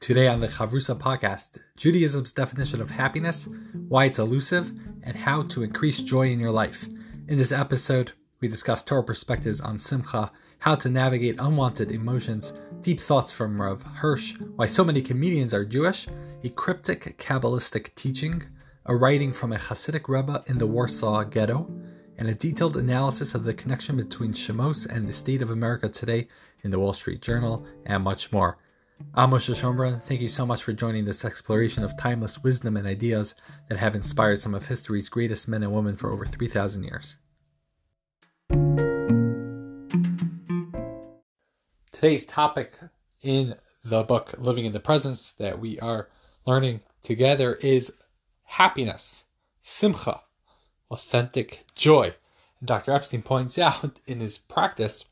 Today on the Chavrusa podcast, Judaism's definition of happiness, why it's elusive, and how to increase joy in your life. In this episode, we discuss Torah perspectives on Simcha, how to navigate unwanted emotions, deep thoughts from Rav Hirsch, why so many comedians are Jewish, a cryptic Kabbalistic teaching, a writing from a Hasidic Rebbe in the Warsaw Ghetto, and a detailed analysis of the connection between Shemos and the state of America today in the Wall Street Journal, and much more. I'm Moshe. Thank you so much for joining this exploration of timeless wisdom and ideas that have inspired some of history's greatest men and women for over 3,000 years. Today's topic in the book Living in the Presence that we are learning together is happiness, simcha, authentic joy. And Dr. Epstein points out in his practice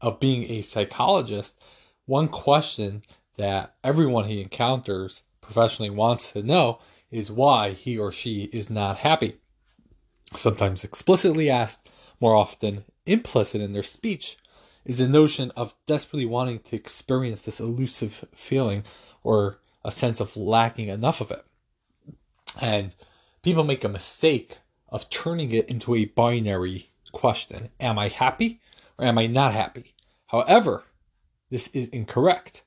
of being a psychologist one question that everyone he encounters professionally wants to know is why he or she is not happy. Sometimes explicitly asked, more often implicit in their speech, is the notion of desperately wanting to experience this elusive feeling or a sense of lacking enough of it. And people make a mistake of turning it into a binary question Am I happy or am I not happy? However, this is incorrect.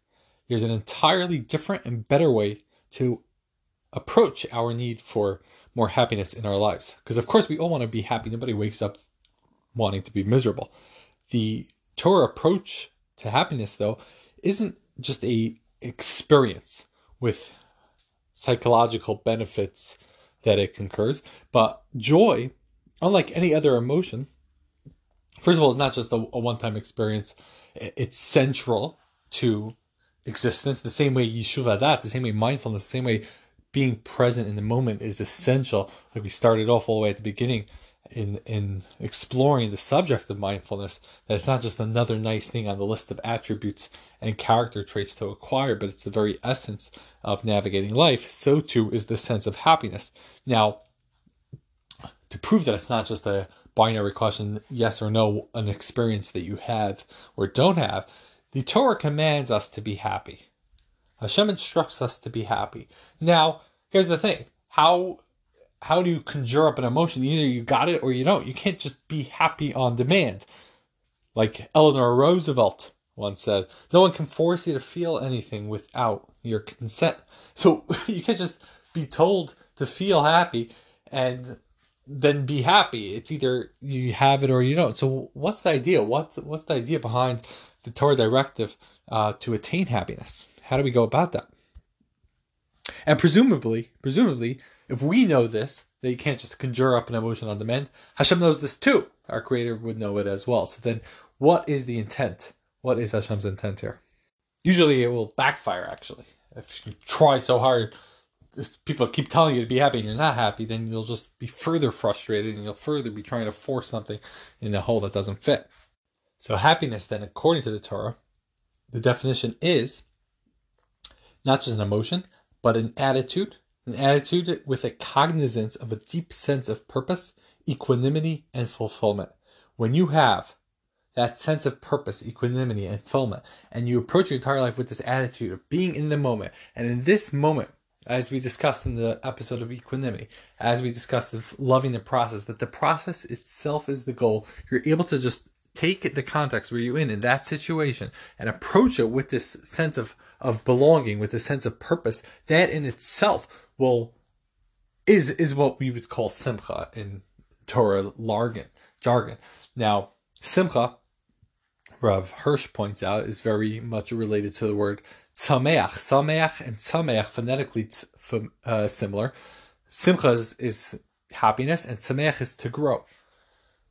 There's an entirely different and better way to approach our need for more happiness in our lives. Because, of course, we all want to be happy. Nobody wakes up wanting to be miserable. The Torah approach to happiness, though, isn't just a experience with psychological benefits that it concurs, but joy, unlike any other emotion, first of all, it's not just a, a one-time experience it's central to existence. The same way Yishuv HaDaat, the same way mindfulness, the same way being present in the moment is essential. Like we started off all the way at the beginning in in exploring the subject of mindfulness, that it's not just another nice thing on the list of attributes and character traits to acquire, but it's the very essence of navigating life. So too is the sense of happiness. Now, to prove that it's not just a binary question, yes or no, an experience that you have or don't have, the Torah commands us to be happy. Hashem instructs us to be happy. Now, here's the thing: how how do you conjure up an emotion? Either you got it or you don't. You can't just be happy on demand. Like Eleanor Roosevelt once said, no one can force you to feel anything without your consent. So you can't just be told to feel happy and then be happy. It's either you have it or you don't. So what's the idea? What's what's the idea behind the Torah directive uh, to attain happiness? How do we go about that? And presumably, presumably, if we know this, that you can't just conjure up an emotion on demand, Hashem knows this too. Our Creator would know it as well. So then, what is the intent? What is Hashem's intent here? Usually, it will backfire. Actually, if you try so hard if people keep telling you to be happy and you're not happy, then you'll just be further frustrated and you'll further be trying to force something in a hole that doesn't fit. So, happiness, then, according to the Torah, the definition is not just an emotion, but an attitude, an attitude with a cognizance of a deep sense of purpose, equanimity, and fulfillment. When you have that sense of purpose, equanimity, and fulfillment, and you approach your entire life with this attitude of being in the moment, and in this moment, as we discussed in the episode of equanimity, as we discussed of loving the process, that the process itself is the goal. You're able to just take the context where you're in in that situation and approach it with this sense of of belonging, with a sense of purpose. That in itself will is is what we would call simcha in Torah jargon. Jargon. Now, simcha, Rav Hirsch points out, is very much related to the word Tzameach. Sameach and Tzameach phonetically uh, similar. Simcha is, is happiness and Tzameach is to grow.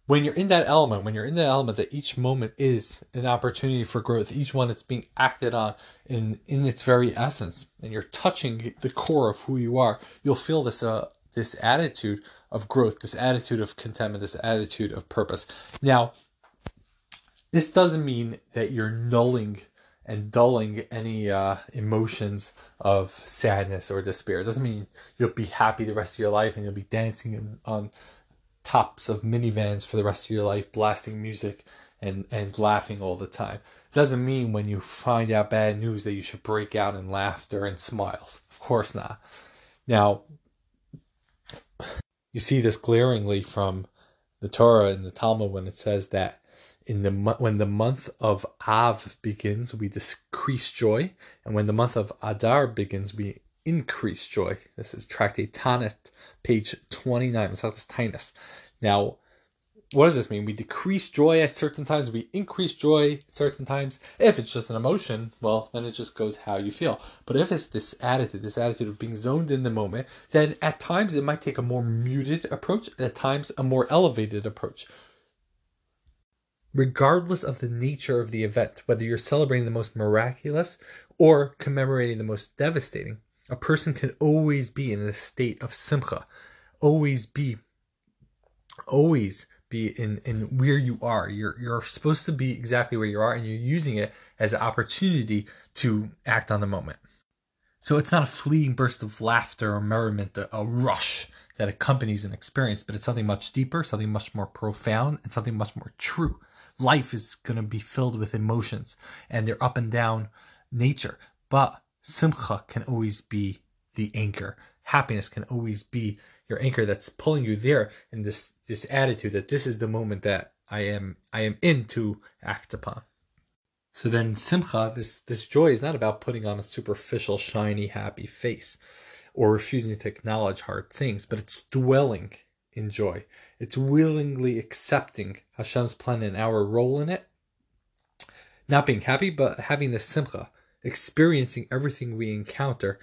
When you're in that element, when you're in that element that each moment is an opportunity for growth, each one it's being acted on in in its very essence, and you're touching the core of who you are, you'll feel this uh this attitude of growth, this attitude of contentment, this attitude of purpose. Now, this doesn't mean that you're nulling and dulling any uh, emotions of sadness or despair. It doesn't mean you'll be happy the rest of your life and you'll be dancing on tops of minivans for the rest of your life, blasting music and, and laughing all the time. It doesn't mean when you find out bad news that you should break out in laughter and smiles. Of course not. Now, you see this glaringly from the Torah and the Talmud when it says that in the when the month of Av begins, we decrease joy, and when the month of Adar begins, we increase joy. This is Tractate Taanit, page twenty nine. Now, what does this mean? We decrease joy at certain times, we increase joy at certain times. If it's just an emotion, well, then it just goes how you feel. But if it's this attitude, this attitude of being zoned in the moment, then at times it might take a more muted approach, at times a more elevated approach. Regardless of the nature of the event, whether you're celebrating the most miraculous or commemorating the most devastating, a person can always be in a state of simcha, always be, always be in, in where you are. You're you're supposed to be exactly where you are, and you're using it as an opportunity to act on the moment. So it's not a fleeting burst of laughter or merriment, a, a rush that accompanies an experience, but it's something much deeper, something much more profound, and something much more true. Life is going to be filled with emotions, and they're up and down nature, but simcha can always be the anchor. Happiness can always be your anchor that's pulling you there in this this attitude that this is the moment that I am I am in to act upon. So then simcha, this this joy is not about putting on a superficial, shiny, happy face or refusing to acknowledge hard things, but it's dwelling in joy. It's willingly accepting Hashem's plan and our role in it. Not being happy, but having the simcha, experiencing everything we encounter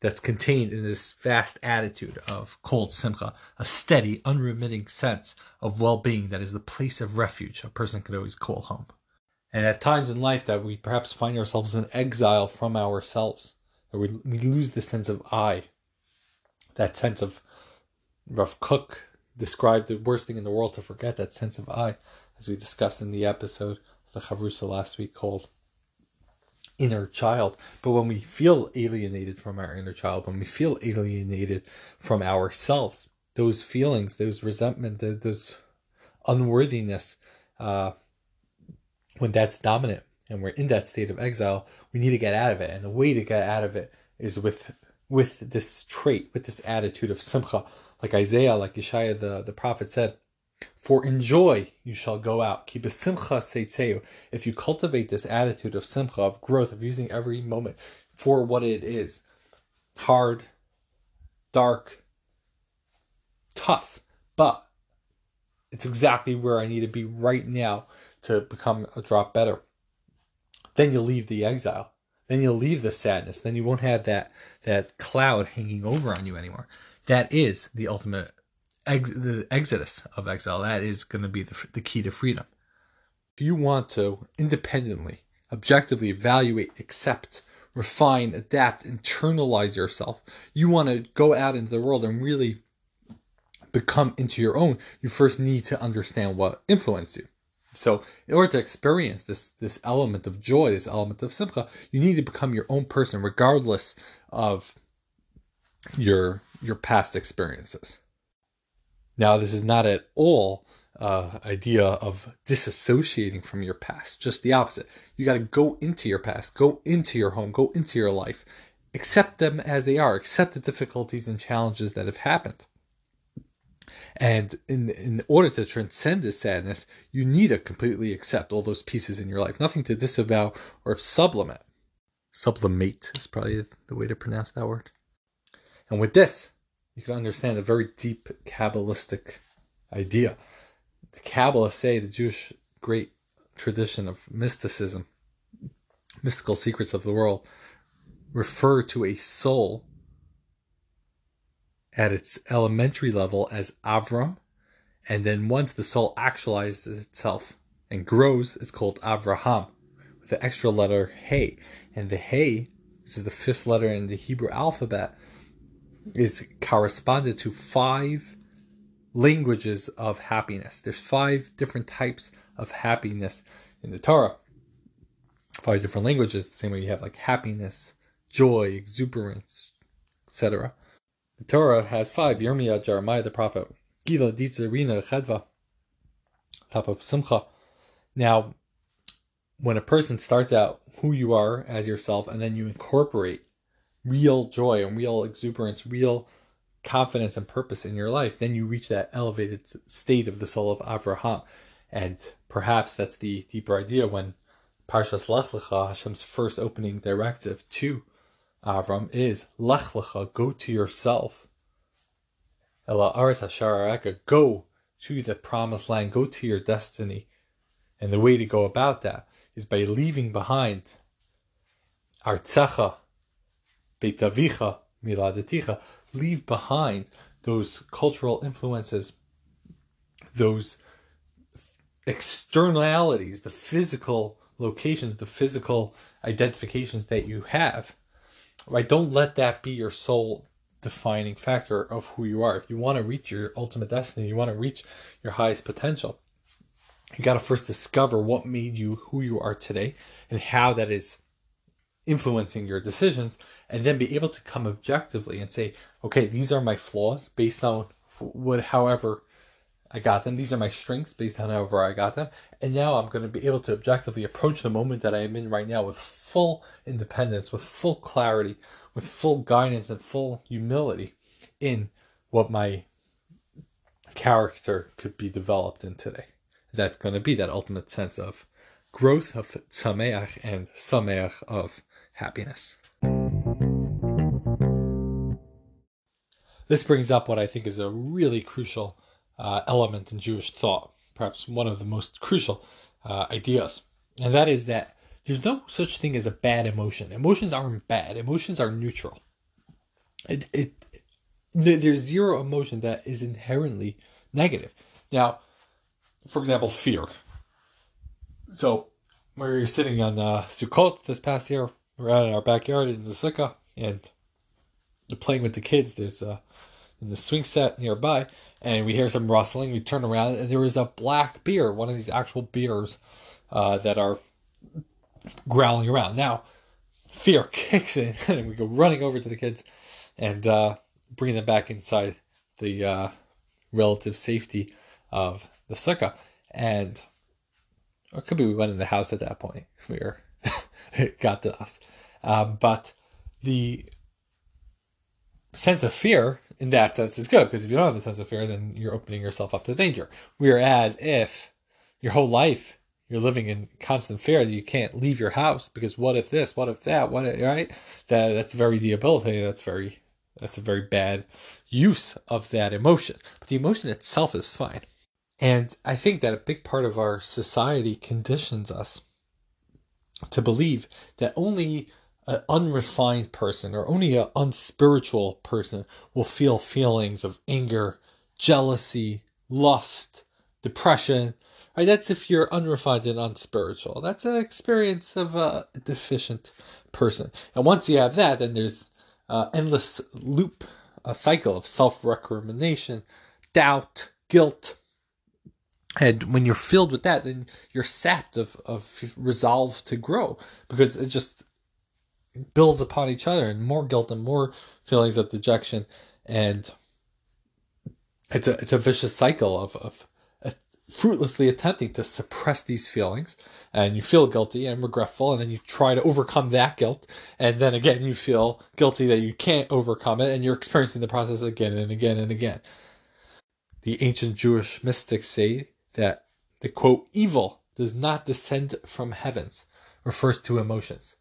that's contained in this vast attitude of cold simcha, a steady, unremitting sense of well being that is the place of refuge a person could always call home. And at times in life that we perhaps find ourselves in exile from ourselves, or we, we lose the sense of I, that sense of Rav Kook described the worst thing in the world to forget, that sense of I, as we discussed in the episode of the Chavrusa last week called inner child. But when we feel alienated from our inner child, when we feel alienated from ourselves, those feelings, those resentment, those unworthiness, uh, when that's dominant and we're in that state of exile, we need to get out of it. And the way to get out of it is with with this trait, with this attitude of simcha, like Isaiah, like Yeshaya the, the prophet said, for in joy you shall go out. Ki b'simcha tetzeu. If you cultivate this attitude of simcha, of growth, of using every moment for what it is hard, dark, tough, but it's exactly where I need to be right now to become a drop better. Then you'll leave the exile. Then you'll leave the sadness. Then you won't have that that cloud hanging over on you anymore. That is the ultimate ex- the exodus of exile. That is going to be the, the key to freedom. If you want to independently, objectively evaluate, accept, refine, adapt, internalize yourself, you want to go out into the world and really become into your own, you first need to understand what influenced you. So, in order to experience this this element of joy, this element of simcha, you need to become your own person, regardless of your your past experiences. Now, this is not at all uh, idea of disassociating from your past. Just the opposite. You got to go into your past, go into your home, go into your life, accept them as they are, accept the difficulties and challenges that have happened. And in in order to transcend this sadness, you need to completely accept all those pieces in your life. Nothing to disavow or sublimate. Sublimate is probably the way to pronounce that word. And with this, you can understand a very deep Kabbalistic idea. The Kabbalists say the Jewish great tradition of mysticism, mystical secrets of the world, refer to a soul at its elementary level as Avram, and then once the soul actualizes itself and grows, it's called Avraham, with the extra letter Hey. And the Hey, this is the fifth letter in the Hebrew alphabet, is corresponded to five languages of happiness. There's five different types of happiness in the Torah. Five different languages, the same way you have like happiness, joy, exuberance, etc. The Torah has five Yirmiyah, Jeremiah the prophet, Gila, Chedva, top of Simcha. Now, when a person starts out who you are as yourself, and then you incorporate real joy and real exuberance, real confidence and purpose in your life, then you reach that elevated state of the soul of Avraham. And perhaps that's the deeper idea when Parshas Lech Lecha, Hashem's first opening directive to Avram is Lech Lecha, go to yourself. Ela Aretz Hashar go to the promised land, go to your destiny. And the way to go about that is by leaving behind Artzecha, Beit Avicha, Miladaticha, leave behind those cultural influences, those externalities, the physical locations, the physical identifications that you have. Right? Don't let that be your sole defining factor of who you are. If you want to reach your ultimate destiny, you want to reach your highest potential, you got to first discover what made you who you are today and how that is influencing your decisions and then be able to come objectively and say okay these are my flaws based on what however i got them. These are my strengths based on however i got them. And now i'm going to be able to objectively approach the moment that i am in right now with full independence with full clarity with full guidance and full humility in what my character could be developed in today. That's going to be that ultimate sense of growth of sameach and sameach of happiness. This brings up what I think is a really crucial uh, element in Jewish thought, perhaps one of the most crucial uh, ideas, and that is that there's no such thing as a bad emotion. Emotions aren't bad. Emotions are neutral. It, it there's zero emotion that is inherently negative. Now, for example, fear. So, we are sitting on uh, Sukkot this past year, we're out in our backyard in the sukkah and playing with the kids. There's a in the swing set nearby, and we hear some rustling. We turn around, and there is a black bear, one of these actual bears uh, that are growling around. Now, fear kicks in, and we go running over to the kids and uh, bring them back inside the uh, relative safety of the sukkah. And or it could be we went in the house at that point. We were it got to us. But the sense of fear in that sense is good because if you don't have the sense of fear, then you're opening yourself up to danger. Whereas if your whole life you're living in constant fear that you can't leave your house because what if this, what if that, what if, right? That that's very debilitating. That's very that's a very bad use of that emotion. But the emotion itself is fine. And I think that a big part of our society conditions us to believe that only an unrefined person or only an unspiritual person will feel feelings of anger, jealousy, lust, depression. Right? That's if you're unrefined and unspiritual. That's an experience of a deficient person. And once you have that, then there's an endless loop, a cycle of self recrimination, doubt, guilt, and when you're filled with that, then you're sapped of, of resolve to grow because it just builds upon each other and more guilt and more feelings of dejection. And it's a, it's a vicious cycle of, of uh, fruitlessly attempting to suppress these feelings. And you feel guilty and regretful and then you try to overcome that guilt. And then again you feel guilty that you can't overcome it and you're experiencing the process again and again and again. The ancient jewish mystics say that the quote, evil does not descend from heavens refers to emotions.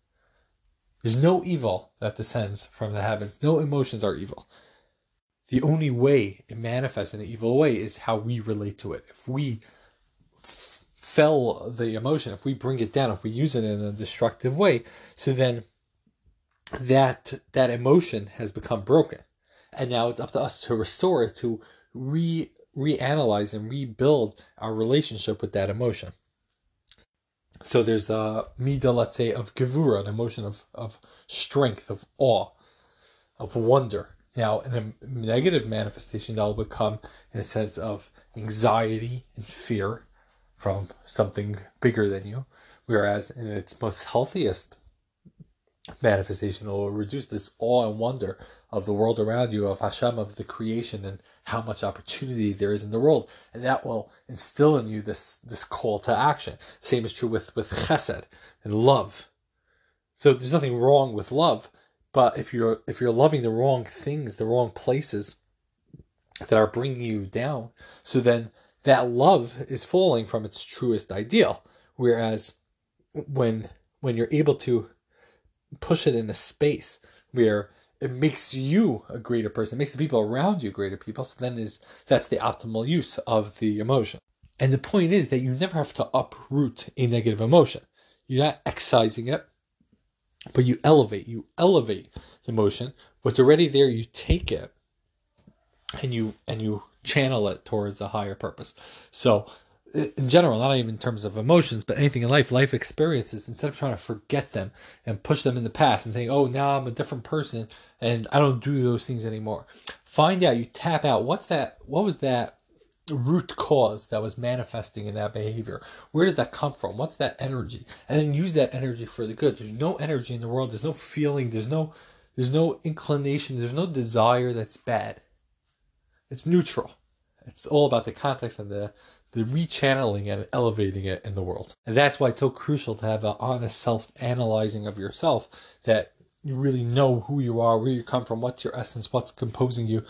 There's no evil that descends from the heavens. No emotions are evil. The only way it manifests in an evil way is how we relate to it. If we f- fell the emotion, if we bring it down, if we use it in a destructive way, so then that that emotion has become broken. And now it's up to us to restore it, to re reanalyze and rebuild our relationship with that emotion. So there's the midah, let's say, of gevura, an emotion of, of strength, of awe, of wonder. Now, in a negative manifestation, that will become in a sense of anxiety and fear from something bigger than you. Whereas in its most healthiest manifestation. It will reduce this awe and wonder of the world around you, of Hashem, of the creation, and how much opportunity there is in the world, and that will instill in you this this call to action. same is true with with Chesed and love. So there's nothing wrong with love, but if you're if you're loving the wrong things, the wrong places that are bringing you down, so then that love is falling from its truest ideal. Whereas when when you're able to push it in a space where it makes you a greater person, makes the people around you greater people, so then is that's the optimal use of the emotion. And the point is that you never have to uproot a negative emotion. You're not excising it, but you elevate. You elevate the emotion. What's already there, you take it and you and you channel it towards a higher purpose. So in general, not even in terms of emotions, but anything in life, life experiences, instead of trying to forget them and push them in the past and saying, oh, now I'm a different person and I don't do those things anymore. Find out, you tap out, what's that, what was that root cause that was manifesting in that behavior? Where does that come from? What's that energy? And then use that energy for the good. There's no energy in the world, there's no feeling, there's no, there's no inclination, there's no desire that's bad. It's neutral. It's all about the context and the the rechanneling and elevating it in the world. And that's why it's so crucial to have an honest self analyzing of yourself that you really know who you are, where you come from, what's your essence, what's composing you,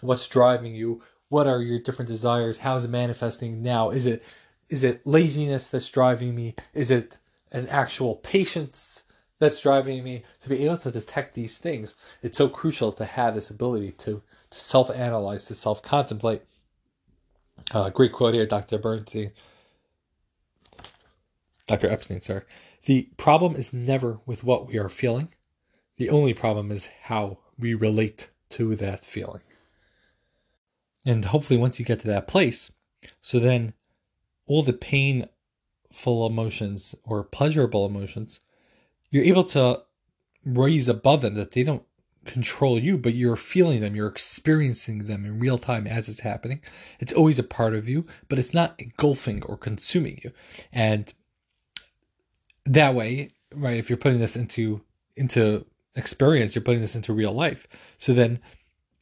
what's driving you, what are your different desires, how is it manifesting now? Is it is it laziness that's driving me? Is it an actual patience that's driving me? To be able to detect these things, it's so crucial to have this ability to, to self analyze, to self contemplate uh, great quote here, Dr. Bernstein. Dr. Epstein, sorry. The problem is never with what we are feeling. The only problem is how we relate to that feeling. And hopefully, once you get to that place, so then all the painful emotions or pleasurable emotions, you're able to raise above them that they don't control you, but you're feeling them, you're experiencing them in real time as it's happening. It's always a part of you, but it's not engulfing or consuming you. And that way, right, if you're putting this into into experience, you're putting this into real life. So then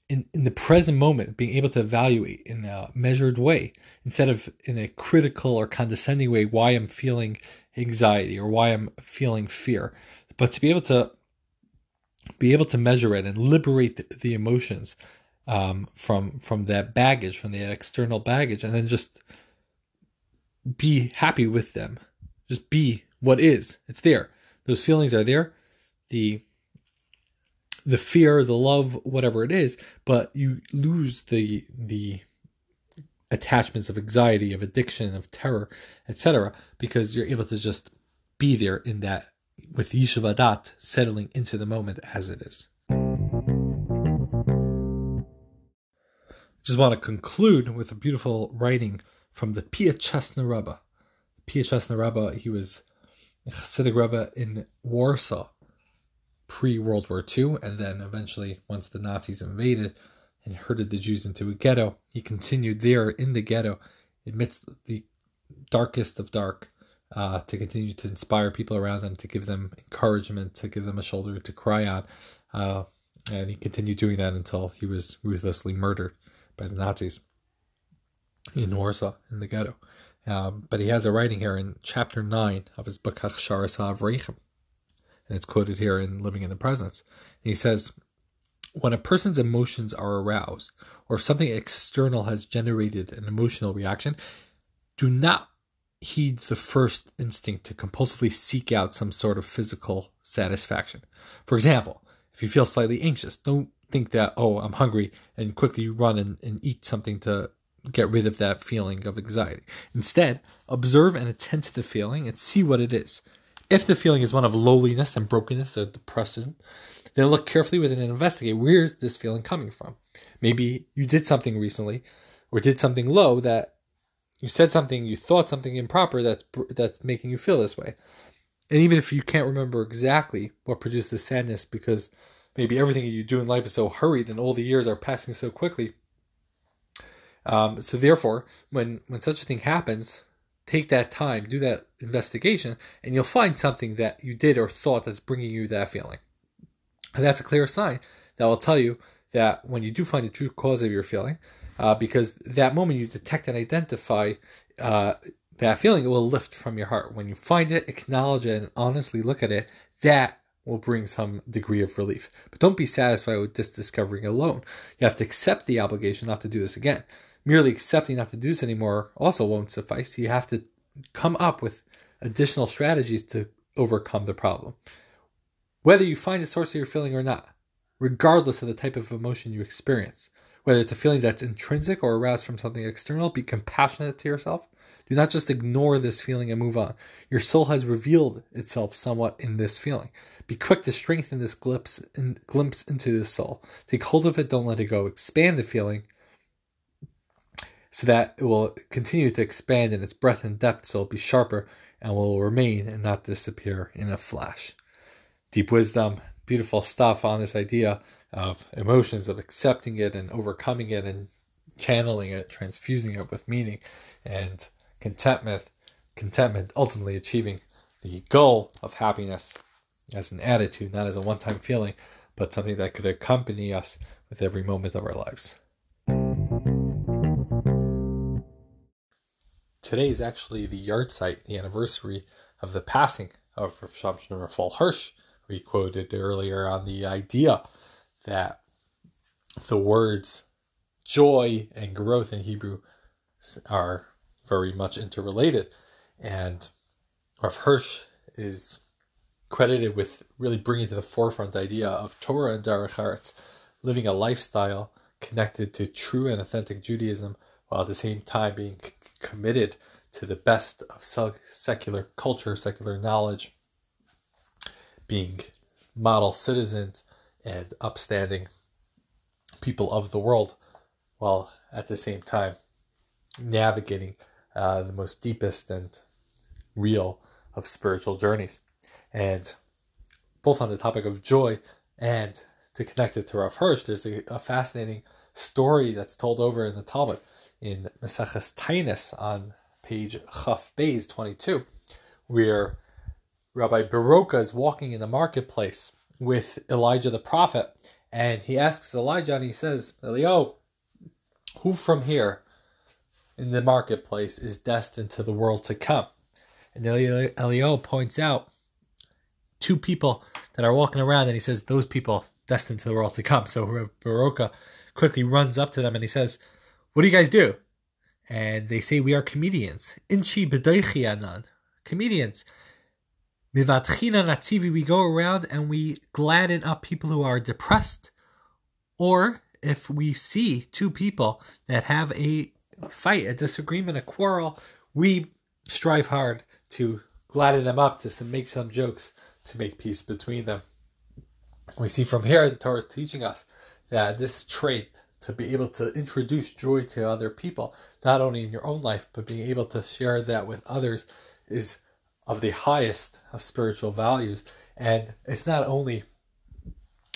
in, in the present moment, being able to evaluate in a measured way instead of in a critical or condescending way why I'm feeling anxiety or why I'm feeling fear, but to be able to be able to measure it and liberate the, the emotions um, from from that baggage, from that external baggage, and then just be happy with them. Just be what is. It's there. Those feelings are there. The the fear, the love, whatever it is, but you lose the the attachments of anxiety, of addiction, of terror, etc., because you're able to just be there in that with Yishuv HaDaat settling into the moment as it is. I just want to conclude with a beautiful writing from the Piaseczna Rebbe. Piaseczna Rebbe, he was a Hasidic Rebbe in Warsaw pre World War II, and then eventually, once the Nazis invaded and herded the Jews into a ghetto, he continued there in the ghetto amidst the darkest of dark uh, to continue to inspire people around them, to give them encouragement, to give them a shoulder to cry on. Uh, and he continued doing that until he was ruthlessly murdered by the Nazis in Warsaw, in the ghetto. Um, but he has a writing here in chapter 9 of his book Hachsharas HaAvreichim, and it's quoted here in Living in the Presence. And he says, when a person's emotions are aroused, or if something external has generated an emotional reaction, do not heed the first instinct to compulsively seek out some sort of physical satisfaction. For example, if you feel slightly anxious, don't think that, oh, I'm hungry, and quickly run and, and eat something to get rid of that feeling of anxiety. Instead, observe and attend to the feeling and see what it is. If the feeling is one of lowliness and brokenness or depression, then look carefully within and investigate where is this feeling coming from. Maybe you did something recently or did something low that you said something, you thought something improper that's that's making you feel this way. And even if you can't remember exactly what produced the sadness because maybe everything you do in life is so hurried and all the years are passing so quickly. Um, so therefore, when when such a thing happens, take that time, do that investigation, and you'll find something that you did or thought that's bringing you that feeling. And that's a clear sign that will tell you that when you do find the true cause of your feeling, uh, because that moment you detect and identify uh, that feeling, it will lift from your heart. When you find it, acknowledge it, and honestly look at it, that will bring some degree of relief. But don't be satisfied with this discovery alone. You have to accept the obligation not to do this again. Merely accepting not to do this anymore also won't suffice. You have to come up with additional strategies to overcome the problem. Whether you find the source of your feeling or not, regardless of the type of emotion you experience, whether it's a feeling that's intrinsic or aroused from something external, be compassionate to yourself. Do not just ignore this feeling and move on. Your soul has revealed itself somewhat in this feeling. Be quick to strengthen this glimpse, in, glimpse into the soul. Take hold of it, don't let it go. Expand the feeling so that it will continue to expand in its breadth and depth, so it'll be sharper and will remain and not disappear in a flash. Deep wisdom, beautiful stuff on this idea of emotions, of accepting it and overcoming it and channeling it, transfusing it with meaning and contentment, contentment ultimately achieving the goal of happiness as an attitude, not as a one time feeling, but something that could accompany us with every moment of our lives. Today is actually the yahrzeit, the anniversary of the passing of Rav Shimshon Rafael Hirsch. We quoted earlier on the idea that the words joy and growth in Hebrew are very much interrelated. And Rav Hirsch is credited with really bringing to the forefront the idea of Torah and Derech Eretz, living a lifestyle connected to true and authentic Judaism, while at the same time being committed to the best of secular culture, secular knowledge, being model citizens and upstanding people of the world, while at the same time navigating uh, the most deepest and real of spiritual journeys. And both on the topic of joy and to connect it to Rav Hirsch, there's a, a fascinating story that's told over in the Talmud in Maseches Taanis on page Chaf Beis 22, where Rabbi Beroka is walking in the marketplace with Elijah the prophet, and he asks Elijah, and he says, Elio, who from here in the marketplace is destined to the world to come? And Elio points out two people that are walking around, and he says, those people destined to the world to come. So Rabbi Beroka quickly runs up to them and he says, what do you guys do? And they say we are comedians. Inchi b'doichianan. Comedians. We go around and we gladden up people who are depressed. Or if we see two people that have a fight, a disagreement, a quarrel, we strive hard to gladden them up, to make some jokes, to make peace between them. We see from here the Torah is teaching us that this trait to be able to introduce joy to other people, not only in your own life, but being able to share that with others is of the highest of spiritual values. And it's not only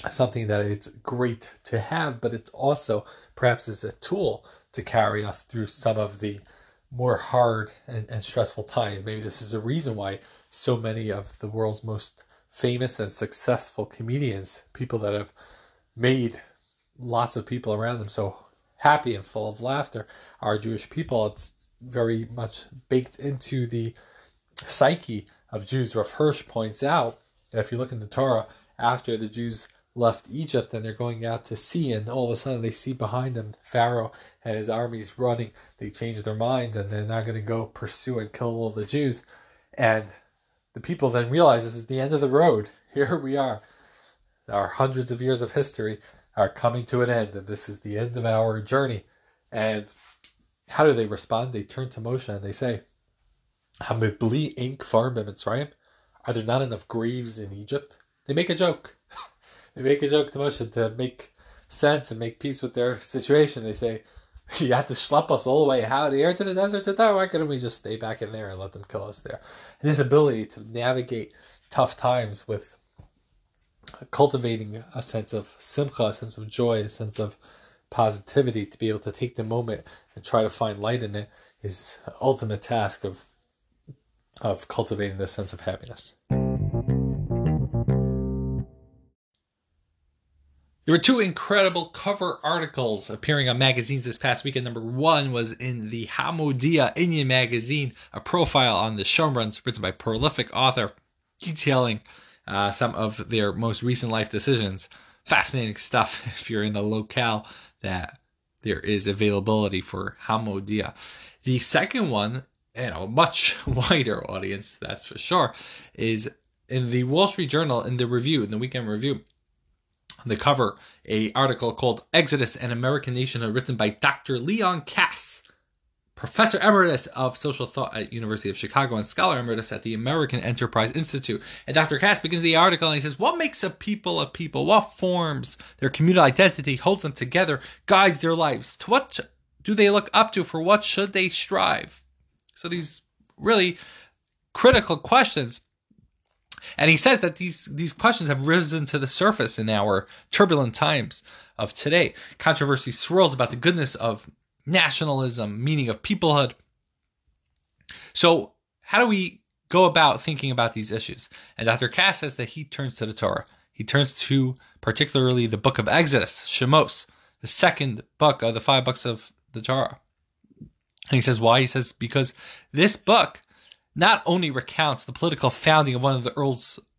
something that it's great to have, but it's also perhaps as a tool to carry us through some of the more hard and, and stressful times. Maybe this is a reason why so many of the world's most famous and successful comedians, people that have made lots of people around them so happy and full of laughter are Jewish people. It's very much baked into the psyche of Jews. Rav Hirsch points out that if you look in the Torah, after the Jews left Egypt and they're going out to sea, and all of a sudden they see behind them Pharaoh and his armies running, they change their minds and they're not going to go pursue and kill all the Jews. And the people then realize this is the end of the road. Here we are. Our hundreds of years of history are coming to an end, and this is the end of our journey. And how do they respond? They turn to Moshe and they say, Hamibli ein kevarim Mitzrayim? Are there not enough graves in Egypt? They make a joke. they make a joke to Moshe to make sense and make peace with their situation. They say, You have to schlep us all the way out here to the desert to die. Why couldn't we just stay back in there and let them kill us there? And his ability to navigate tough times with cultivating a sense of simcha, a sense of joy, a sense of positivity, to be able to take the moment and try to find light in it is ultimate task of of cultivating this sense of happiness. There were two incredible cover articles appearing on magazines this past weekend. Number one was in the Hamodia Inyan magazine, a profile on the Shomrons written by prolific author, detailing uh, some of their most recent life decisions. Fascinating stuff if you're in the locale that there is availability for Hamodia. The second one, and a much wider audience, that's for sure, is in the Wall Street Journal in the review, in the weekend review. The cover, a article called Exodus and American Nation, written by Dr. Leon Kass, professor emeritus of social thought at University of Chicago and scholar emeritus at the American Enterprise Institute. And Dr. Kass begins the article and he says, What makes a people a people? What forms their communal identity, holds them together, guides their lives? To what do they look up to? For what should they strive? So these really critical questions. And he says that these, these questions have risen to the surface in our turbulent times of today. Controversy swirls about the goodness of nationalism, meaning of peoplehood. So, how do we go about thinking about these issues? And Dr. Kass says that he turns to the Torah. He turns to particularly the book of Exodus, Shemos, the second book of the five books of the Torah. And he says, why? He says, because this book not only recounts the political founding of one of the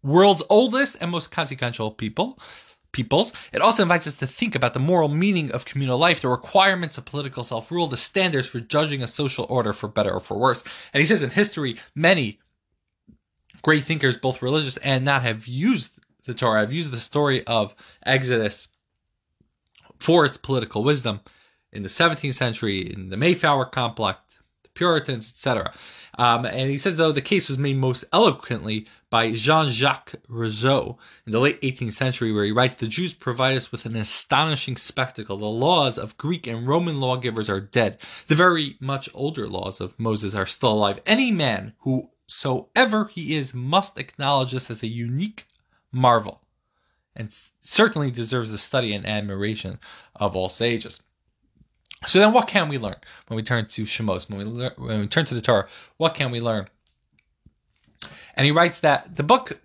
world's oldest and most consequential people, peoples. It also invites us to think about the moral meaning of communal life, the requirements of political self rule, the standards for judging a social order for better or for worse. And he says in history, many great thinkers, both religious and not, have used the Torah, have used the story of Exodus for its political wisdom in the 17th century, in the Mayflower Compact, the Puritans, etc. Um, and he says, though, the case was made most eloquently by Jean Jacques Rousseau in the late 18th century, where he writes, The Jews provide us with an astonishing spectacle. The laws of Greek and Roman lawgivers are dead. The very much older laws of Moses are still alive. Any man, whosoever he is, must acknowledge this as a unique marvel and certainly deserves the study and admiration of all sages. So then, what can we learn when we turn to Shemos? When we learn, when we turn to the Torah, what can we learn? And he writes that the book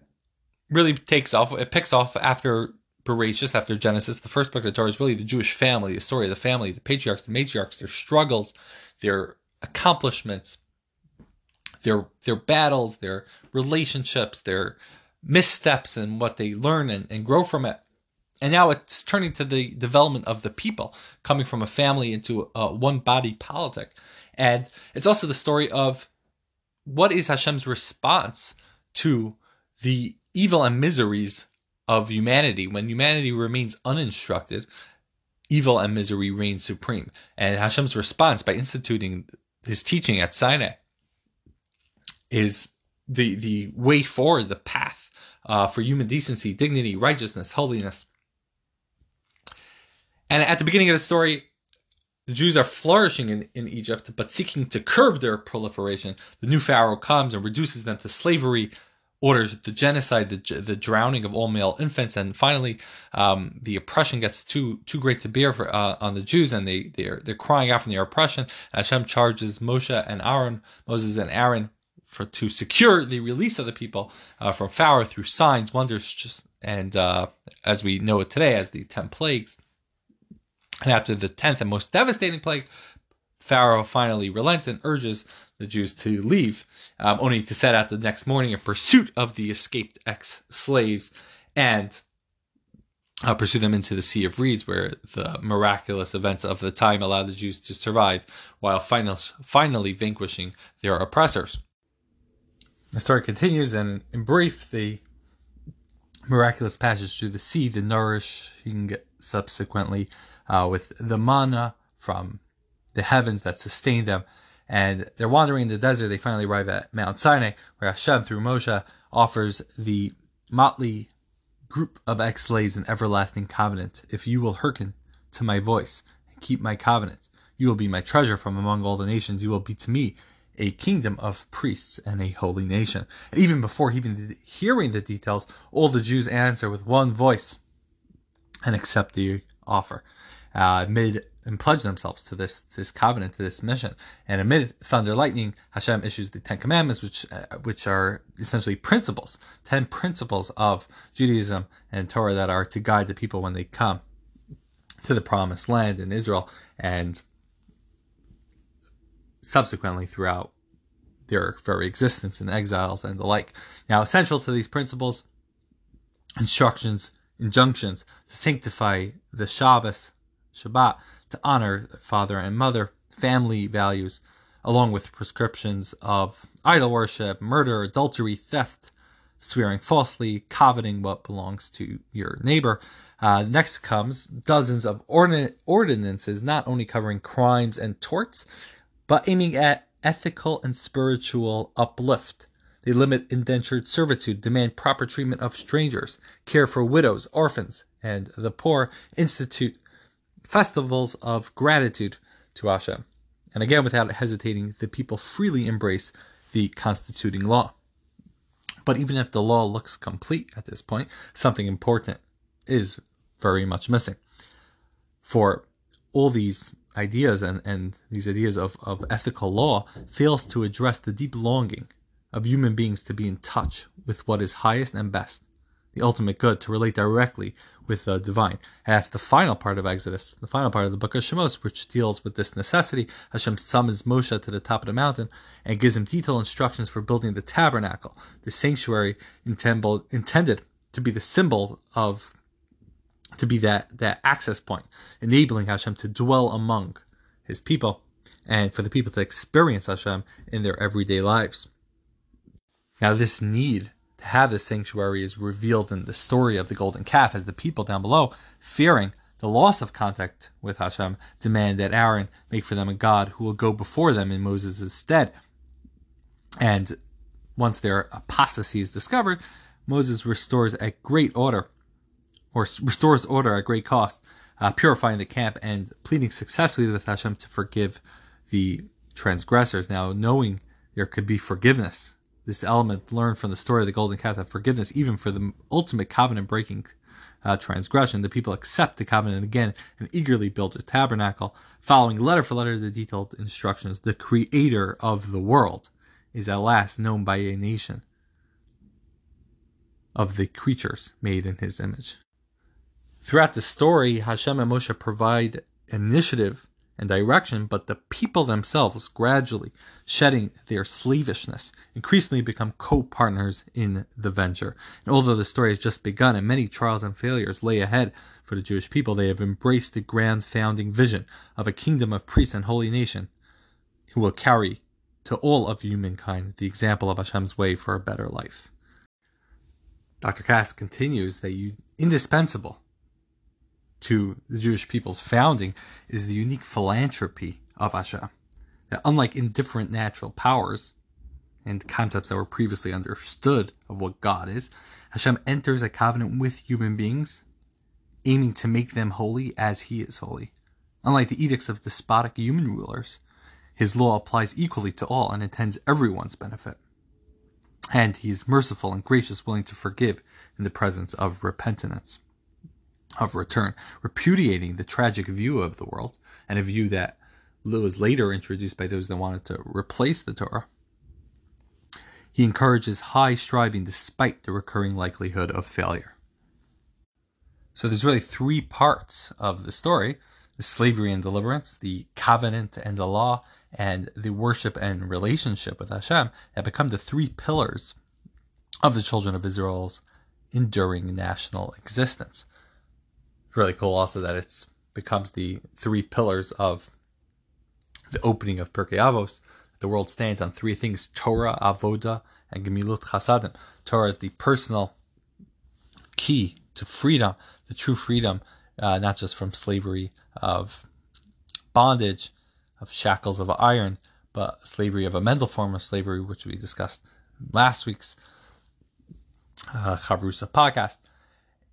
really takes off. It picks off after Bereshit, after Genesis. The first book of the Torah is really the Jewish family, the story of the family, the patriarchs, the matriarchs, their struggles, their accomplishments, their their battles, their relationships, their missteps, and what they learn and, and grow from it and now it's turning to the development of the people coming from a family into a one body politic. And it's also the story of what is hashem's response to the evil and miseries of humanity when humanity remains uninstructed evil and misery reign supreme. And hashem's response by instituting his teaching at sinai is the the way forward the path uh, for human decency dignity righteousness holiness and at the beginning of the story, the Jews are flourishing in, in Egypt, but seeking to curb their proliferation. The new Pharaoh comes and reduces them to slavery, orders the genocide, the, the drowning of all male infants, and finally, um, the oppression gets too too great to bear for, uh, on the Jews, and they they're they're crying out from the oppression. And Hashem charges Moshe and Aaron, Moses and Aaron, for to secure the release of the people uh, from Pharaoh through signs, wonders, just and uh, as we know it today as the ten plagues. And after the tenth and most devastating plague, Pharaoh finally relents and urges the Jews to leave, um, only to set out the next morning in pursuit of the escaped ex slaves and uh, pursue them into the Sea of Reeds, where the miraculous events of the time allowed the Jews to survive while final, finally vanquishing their oppressors. The story continues, and in brief, the miraculous passage through the sea, the nourishing subsequently uh, with the manna from the heavens that sustained them. And they're wandering in the desert. They finally arrive at Mount Sinai, where Hashem, through Moshe, offers the motley group of ex slaves an everlasting covenant. If you will hearken to my voice and keep my covenant, you will be my treasure from among all the nations. You will be to me a kingdom of priests and a holy nation. And Even before even hearing the details, all the Jews answer with one voice and accept the offer. Uh, amid and pledged themselves to this this covenant, to this mission. And amid thunder, lightning, Hashem issues the Ten Commandments, which uh, which are essentially principles, ten principles of Judaism and Torah that are to guide the people when they come to the promised land in Israel and subsequently throughout their very existence in exiles and the like. Now, essential to these principles, instructions, injunctions to sanctify the Shabbos, Shabbat, to honor father and mother, family values, along with prescriptions of idol worship, murder, adultery, theft, swearing falsely, coveting what belongs to your neighbor. Uh, next comes dozens of ordinances, not only covering crimes and torts, but aiming at ethical and spiritual uplift. They limit indentured servitude, demand proper treatment of strangers, care for widows, orphans, and the poor, institute festivals of gratitude to Hashem. And again, without hesitating, the people freely embrace the constituting law. But even if the law looks complete at this point, something important is very much missing. For all these ideas and, and these ideas of, of ethical law fails to address the deep longing of human beings to be in touch with what is highest and best, the ultimate good, to relate directly with the divine. And that's the final part of Exodus, the final part of the book of Shemos, which deals with this necessity. Hashem summons Moshe to the top of the mountain and gives him detailed instructions for building the tabernacle, the sanctuary intended to be the symbol of to be that, that access point, enabling Hashem to dwell among his people and for the people to experience Hashem in their everyday lives. Now, this need to have this sanctuary is revealed in the story of the golden calf as the people down below, fearing the loss of contact with Hashem, demand that Aaron make for them a God who will go before them in Moses' stead. And once their apostasy is discovered, Moses restores at great order, or restores order at great cost, uh, purifying the camp and pleading successfully with Hashem to forgive the transgressors. Now, knowing there could be forgiveness this element learned from the story of the golden calf that forgiveness, even for the ultimate covenant breaking uh, transgression, the people accept the covenant again and eagerly build a tabernacle, following letter for letter the detailed instructions. The creator of the world is at last known by a nation of the creatures made in his image. Throughout the story, Hashem and Moshe provide initiative and direction, but the people themselves, gradually shedding their slavishness, increasingly become co partners in the venture. And although the story has just begun and many trials and failures lay ahead for the Jewish people, they have embraced the grand founding vision of a kingdom of priests and holy nation who will carry to all of humankind the example of Hashem's way for a better life. Dr. Kass continues that you indispensable to the Jewish people's founding is the unique philanthropy of Hashem. That unlike indifferent natural powers and concepts that were previously understood of what God is, Hashem enters a covenant with human beings, aiming to make them holy as He is holy. Unlike the edicts of despotic human rulers, His law applies equally to all and intends everyone's benefit. And He is merciful and gracious, willing to forgive in the presence of repentance of return, repudiating the tragic view of the world and a view that was later introduced by those that wanted to replace the Torah. He encourages high striving despite the recurring likelihood of failure. So there's really three parts of the story the slavery and deliverance, the covenant and the law, and the worship and relationship with Hashem that become the three pillars of the children of Israel's enduring national existence really cool also that it's becomes the three pillars of the opening of Pirkei Avos. The world stands on three things: Torah, Avoda, and Gemilut Chasadim. Torah is the personal key to freedom, the true freedom, uh, not just from slavery of bondage, of shackles of iron, but slavery of a mental form of slavery, which we discussed last week's uh, Chavrusa podcast.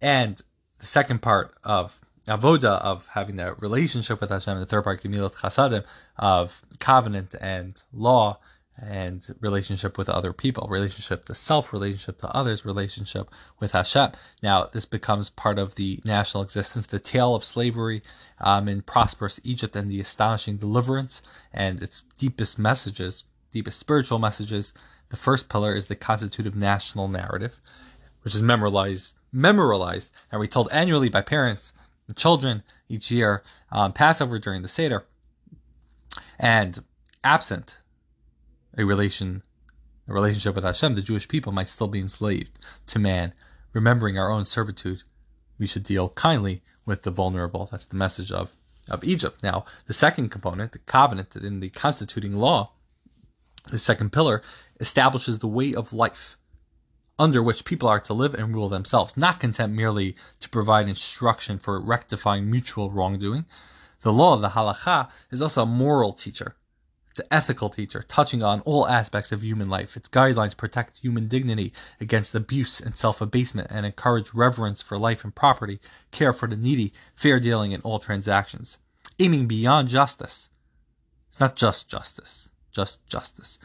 And the second part of avoda of having that relationship with Hashem, the third part gemilut chasadim of covenant and law and relationship with other people, relationship to self, relationship to others, relationship with Hashem. Now, this becomes part of the national existence, the tale of slavery um, in prosperous Egypt and the astonishing deliverance and its deepest messages, deepest spiritual messages. The first pillar is the constitutive national narrative, which is memorialized memorialized and retold annually by parents the children each year, um, Passover during the Seder, and absent a relation, a relationship with Hashem, the Jewish people might still be enslaved to man. Remembering our own servitude, we should deal kindly with the vulnerable. That's the message of of Egypt. Now, the second component, the covenant in the constituting law, the second pillar, establishes the way of life under which people are to live and rule themselves, not content merely to provide instruction for rectifying mutual wrongdoing. The law of the halacha is also a moral teacher. It's an ethical teacher, touching on all aspects of human life. Its guidelines protect human dignity against abuse and self abasement and encourage reverence for life and property, care for the needy, fair dealing in all transactions. Aiming beyond justice. It's not just justice, just justice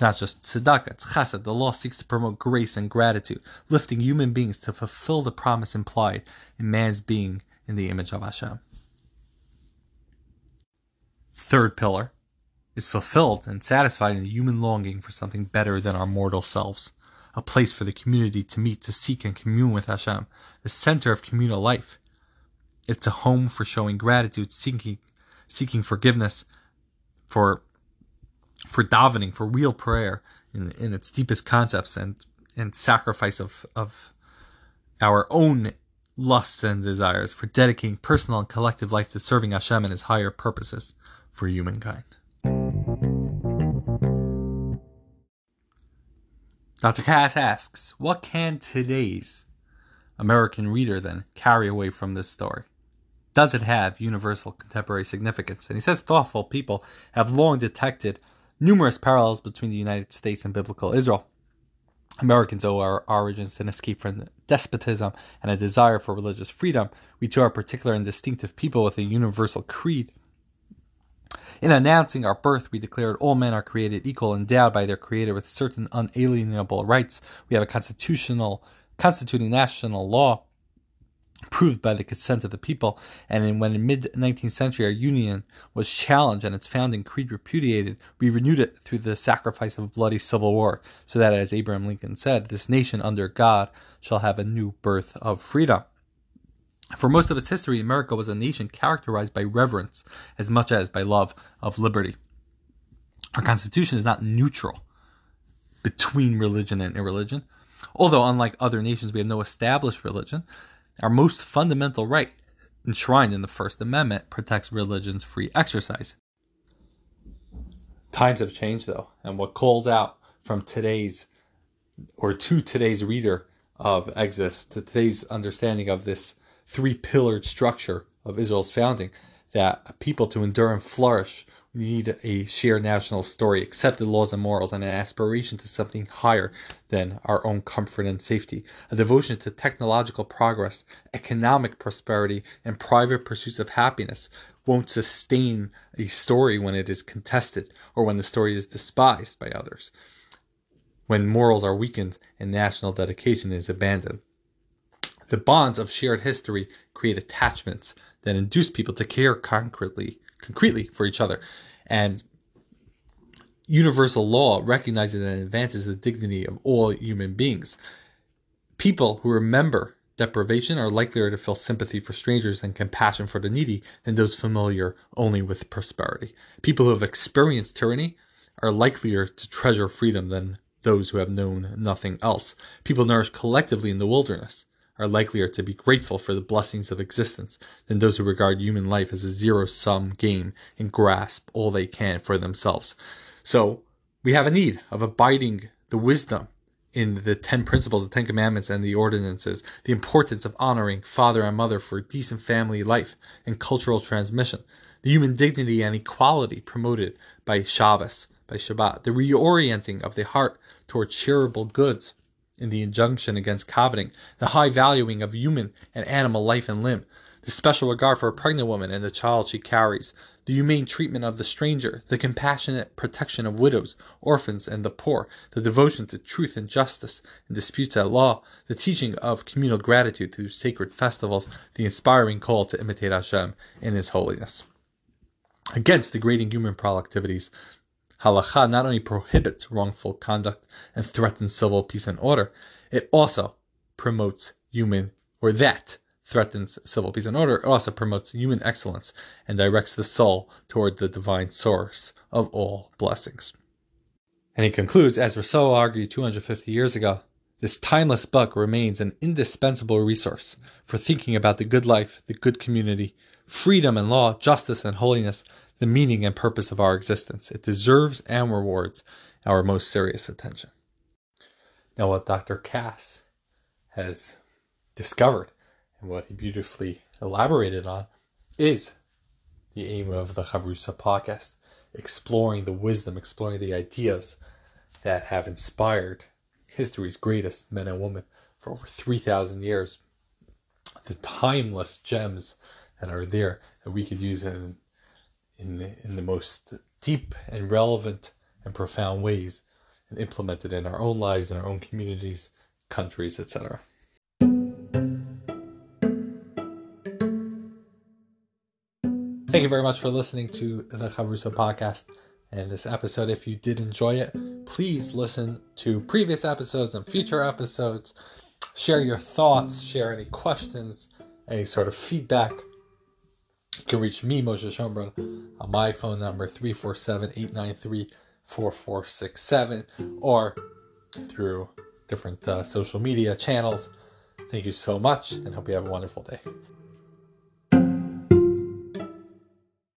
not just tzedakah, it's chesed. The law seeks to promote grace and gratitude, lifting human beings to fulfill the promise implied in man's being in the image of Hashem. Third pillar is fulfilled and satisfied in the human longing for something better than our mortal selves, a place for the community to meet, to seek, and commune with Hashem, the center of communal life. It's a home for showing gratitude, seeking, seeking forgiveness for for davening, for real prayer in, in its deepest concepts and, and sacrifice of, of our own lusts and desires, for dedicating personal and collective life to serving Hashem and His higher purposes for humankind. Dr. Kass asks, What can today's American reader then carry away from this story? Does it have universal contemporary significance? And he says thoughtful people have long detected numerous parallels between the United States and biblical Israel. Americans owe our origins to an escape from despotism and a desire for religious freedom. We too are particular and distinctive people with a universal creed. In announcing our birth, we declared all men are created equal, endowed by their Creator with certain unalienable rights. We have a constitutional, constituting national law approved by the consent of the people, and when in mid 19th century our union was challenged and its founding creed repudiated, we renewed it through the sacrifice of a bloody civil war, so that, as Abraham Lincoln said, this nation under God shall have a new birth of freedom. For most of its history, America was a nation characterized by reverence as much as by love of liberty. Our Constitution is not neutral between religion and irreligion. Although, unlike other nations, we have no established religion, our most fundamental right, enshrined in the First Amendment, protects religion's free exercise. Times have changed, though, and what calls out from today's or to today's reader of Exodus, to today's understanding of this three pillared structure of Israel's founding, that a people to endure and flourish need a shared national story, accepted laws and morals, and an aspiration to something higher than our own comfort and safety. A devotion to technological progress, economic prosperity, and private pursuits of happiness won't sustain a story when it is contested or when the story is despised by others, when morals are weakened and national dedication is abandoned. The bonds of shared history create attachments that induce people to care concretely concretely for each other. And universal law recognizes and advances the dignity of all human beings. People who remember deprivation are likelier to feel sympathy for strangers and compassion for the needy than those familiar only with prosperity. People who have experienced tyranny are likelier to treasure freedom than those who have known nothing else. People nourished collectively in the wilderness are likelier to be grateful for the blessings of existence than those who regard human life as a zero sum game and grasp all they can for themselves. So we have a need of abiding the wisdom in the 10 principles, the 10 commandments, and the ordinances, the importance of honoring father and mother for decent family life and cultural transmission, the human dignity and equality promoted by Shabbos, by Shabbat, the reorienting of the heart toward shareable goods in the injunction against coveting, the high valuing of human and animal life and limb, the special regard for a pregnant woman and the child she carries, the humane treatment of the stranger, the compassionate protection of widows, orphans, and the poor, the devotion to truth and justice in disputes at law, the teaching of communal gratitude through sacred festivals, the inspiring call to imitate Hashem in His holiness. Against degrading human productivities, Halacha not only prohibits wrongful conduct and threatens civil peace and order, it also promotes human or that threatens civil peace and order. It also promotes human excellence and directs the soul toward the divine source of all blessings. And he concludes, as Rousseau argued 250 years ago, this timeless book remains an indispensable resource for thinking about the good life, the good community, freedom and law, justice and holiness, the meaning and purpose of our existence. It deserves and rewards our most serious attention. Now, what Dr. Kass has discovered and what he beautifully elaborated on is the aim of the Chavrusa podcast exploring the wisdom, exploring the ideas that have inspired history's greatest men and women for over 3,000 years. The timeless gems that are there that we could use in, in, the, in the most deep and relevant and profound ways and implemented in our own lives, in our own communities, countries, etc. Thank you very much for listening to the Chavrusa podcast and this episode. If you did enjoy it, please listen to previous episodes and future episodes. Share your thoughts, share any questions, any sort of feedback. You can reach me, Moshe Schomburg, on my phone number 347 893 4467 or through different uh, social media channels. Thank you so much and hope you have a wonderful day.